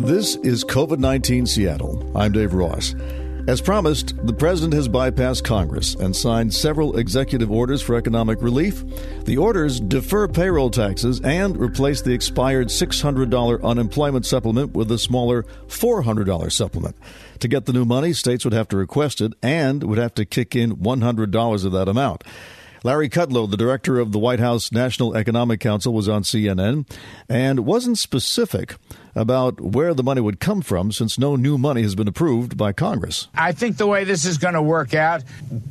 This is COVID 19 Seattle. I'm Dave Ross. As promised, the president has bypassed Congress and signed several executive orders for economic relief. The orders defer payroll taxes and replace the expired $600 unemployment supplement with a smaller $400 supplement. To get the new money, states would have to request it and would have to kick in $100 of that amount. Larry Kudlow, the director of the White House National Economic Council, was on CNN and wasn't specific about where the money would come from since no new money has been approved by Congress. I think the way this is going to work out,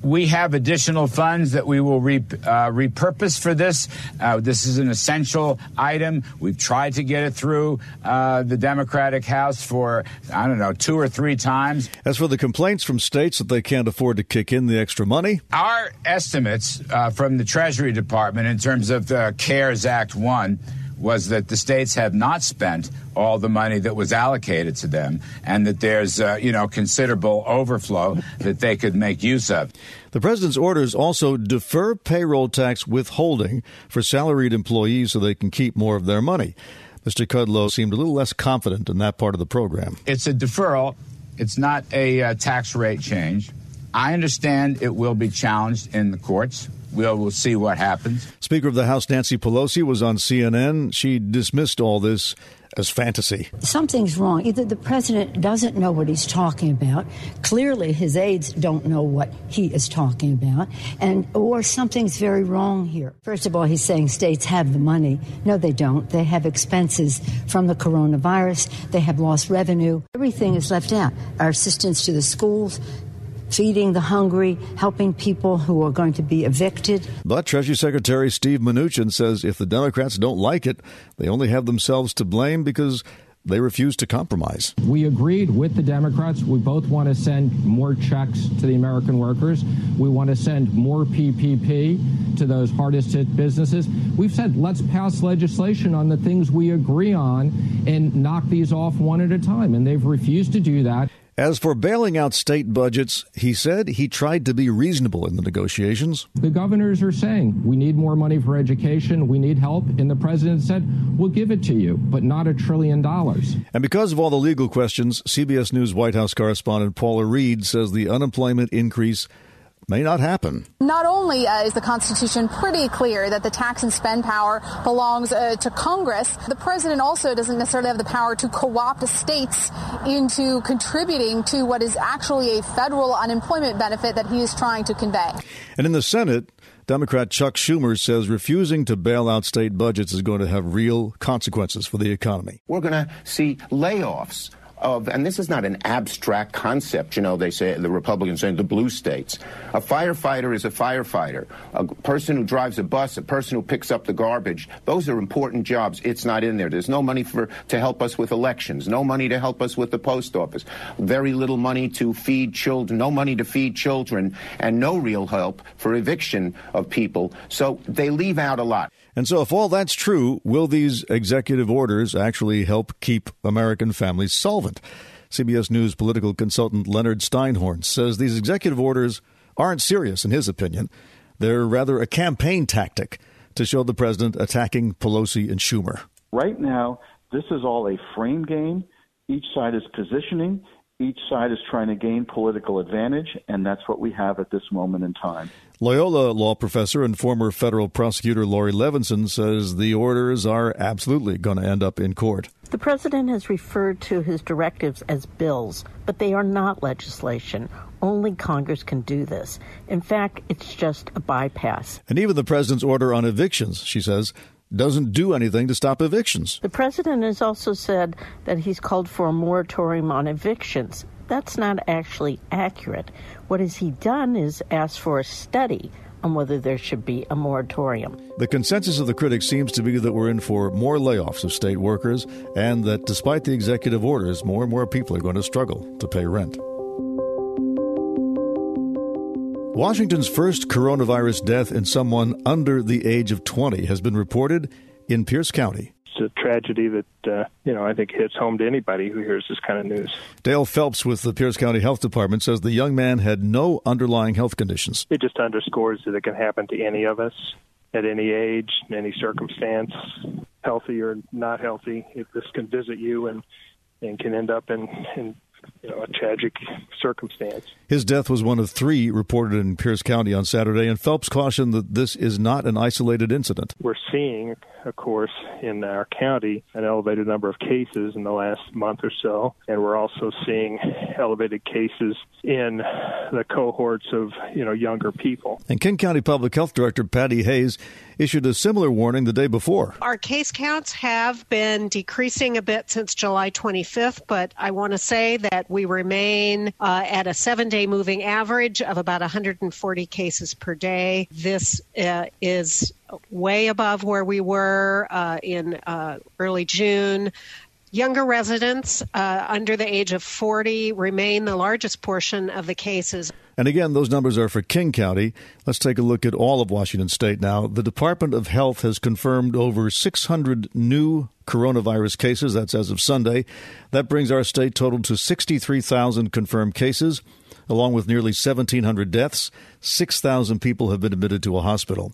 we have additional funds that we will re, uh, repurpose for this. Uh, this is an essential item. We've tried to get it through uh, the Democratic House for, I don't know, two or three times. As for the complaints from states that they can't afford to kick in the extra money, our estimates uh, from the Treasury Department in terms of the CARES Act 1 was that the states have not spent all the money that was allocated to them and that there's uh, you know considerable overflow that they could make use of. The president's orders also defer payroll tax withholding for salaried employees so they can keep more of their money. Mr. Kudlow seemed a little less confident in that part of the program. It's a deferral. It's not a uh, tax rate change. I understand it will be challenged in the courts. We'll, we'll see what happens. Speaker of the House Nancy Pelosi was on CNN. She dismissed all this as fantasy. Something's wrong. Either the president doesn't know what he's talking about, clearly his aides don't know what he is talking about, and or something's very wrong here. First of all, he's saying states have the money. No, they don't. They have expenses from the coronavirus. They have lost revenue. Everything is left out. Our assistance to the schools, feeding the hungry, helping people who are going to be evicted. But Treasury Secretary Steve Mnuchin says if the Democrats don't like it, they only have themselves to blame because they refuse to compromise. We agreed with the Democrats. We both want to send more checks to the American workers. We want to send more PPP to those hardest hit businesses. We've said let's pass legislation on the things we agree on and knock these off one at a time. And they've refused to do that. As for bailing out state budgets, he said he tried to be reasonable in the negotiations. The governors are saying we need more money for education, we need help, and the president said we'll give it to you, but not a trillion dollars. And because of all the legal questions, CBS News White House correspondent Paula Reid says the unemployment increase may not happen. Not only uh, is the Constitution pretty clear that the tax and spend power belongs uh, to Congress, the president also doesn't necessarily have the power to co-opt states into contributing to what is actually a federal unemployment benefit that he is trying to convey. And in the Senate, Democrat Chuck Schumer says refusing to bail out state budgets is going to have real consequences for the economy. We're going to see layoffs of, and this is not an abstract concept, you know, they say, the Republicans say, the blue states. A firefighter is a firefighter. A person who drives a bus, a person who picks up the garbage, those are important jobs. It's not in there. There's no money for, to help us with elections, no money to help us with the post office, very little money to feed children, no money to feed children, and no real help for eviction of people. So they leave out a lot. And so, if all that's true, will these executive orders actually help keep American families solvent? CBS News political consultant Leonard Steinhorn says these executive orders aren't serious, in his opinion. They're rather a campaign tactic to show the president attacking Pelosi and Schumer. Right now, this is all a frame game. Each side is positioning. Each side is trying to gain political advantage, and that's what we have at this moment in time. Loyola law professor and former federal prosecutor Laurie Levenson says the orders are absolutely going to end up in court. The president has referred to his directives as bills, but they are not legislation. Only Congress can do this. In fact, it's just a bypass. And even the president's order on evictions, she says, doesn't do anything to stop evictions. The president has also said that he's called for a moratorium on evictions that's not actually accurate. What has he done is asked for a study on whether there should be a moratorium. The consensus of the critics seems to be that we're in for more layoffs of state workers, and that despite the executive orders, more and more people are going to struggle to pay rent. Washington's first coronavirus death in someone under the age of 20 has been reported in Pierce County a tragedy that uh, you know I think hits home to anybody who hears this kind of news. Dale Phelps with the Pierce County Health Department says the young man had no underlying health conditions. It just underscores that it can happen to any of us at any age, any circumstance, healthy or not healthy. If this can visit you and and can end up in, in you know, a tragic circumstance. His death was one of three reported in Pierce County on Saturday, and Phelps cautioned that this is not an isolated incident. We're seeing, of course, in our county an elevated number of cases in the last month or so, and we're also seeing elevated cases in the cohorts of you know younger people. And King County Public Health Director Patty Hayes issued a similar warning the day before. Our case counts have been decreasing a bit since July 25th, but I want to say that we remain uh, at a seven day moving average of about 140 cases per day. This uh, is way above where we were uh, in uh, early June. Younger residents uh, under the age of 40 remain the largest portion of the cases. And again, those numbers are for King County. Let's take a look at all of Washington state now. The Department of Health has confirmed over 600 new coronavirus cases. That's as of Sunday. That brings our state total to 63,000 confirmed cases, along with nearly 1,700 deaths. 6,000 people have been admitted to a hospital.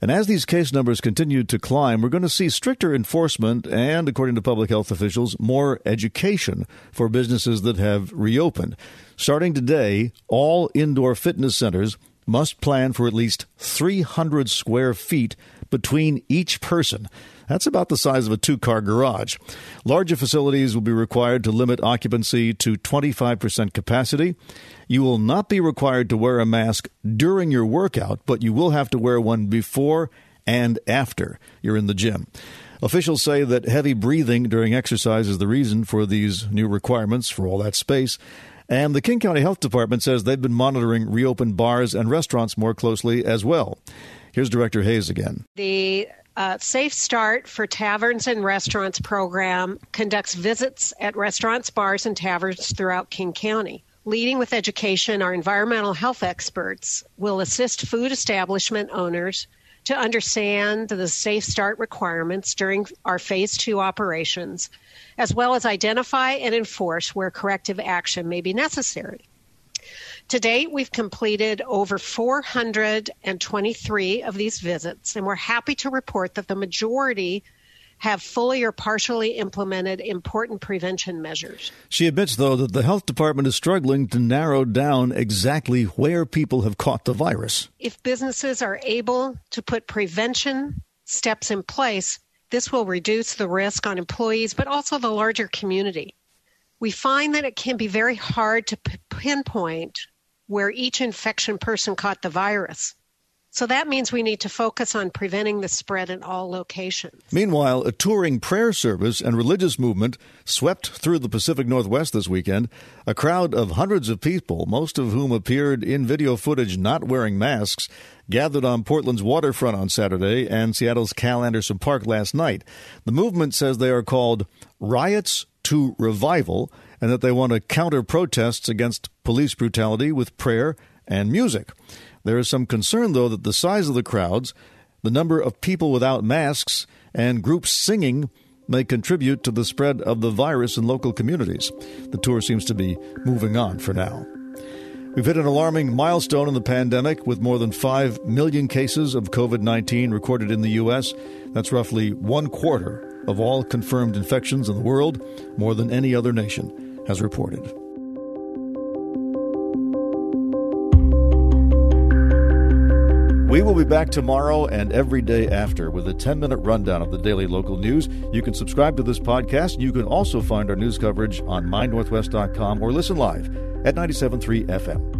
And as these case numbers continue to climb, we're going to see stricter enforcement and, according to public health officials, more education for businesses that have reopened. Starting today, all indoor fitness centers must plan for at least 300 square feet between each person. That's about the size of a two car garage. Larger facilities will be required to limit occupancy to 25% capacity. You will not be required to wear a mask during your workout, but you will have to wear one before and after you're in the gym. Officials say that heavy breathing during exercise is the reason for these new requirements for all that space. And the King County Health Department says they've been monitoring reopened bars and restaurants more closely as well. Here's Director Hayes again. The uh, Safe Start for Taverns and Restaurants program conducts visits at restaurants, bars, and taverns throughout King County. Leading with education, our environmental health experts will assist food establishment owners to understand the Safe Start requirements during our Phase 2 operations, as well as identify and enforce where corrective action may be necessary. To date, we've completed over 423 of these visits, and we're happy to report that the majority have fully or partially implemented important prevention measures. She admits, though, that the health department is struggling to narrow down exactly where people have caught the virus. If businesses are able to put prevention steps in place, this will reduce the risk on employees, but also the larger community. We find that it can be very hard to pinpoint where each infection person caught the virus. So that means we need to focus on preventing the spread in all locations. Meanwhile, a touring prayer service and religious movement swept through the Pacific Northwest this weekend. A crowd of hundreds of people, most of whom appeared in video footage not wearing masks, gathered on Portland's waterfront on Saturday and Seattle's Cal Anderson Park last night. The movement says they are called Riots to Revival and that they want to counter protests against police brutality with prayer and music. There is some concern, though, that the size of the crowds, the number of people without masks, and groups singing may contribute to the spread of the virus in local communities. The tour seems to be moving on for now. We've hit an alarming milestone in the pandemic with more than 5 million cases of COVID 19 recorded in the U.S. That's roughly one quarter of all confirmed infections in the world, more than any other nation has reported. We will be back tomorrow and every day after with a 10 minute rundown of the daily local news. You can subscribe to this podcast. You can also find our news coverage on mynorthwest.com or listen live at 97.3 FM.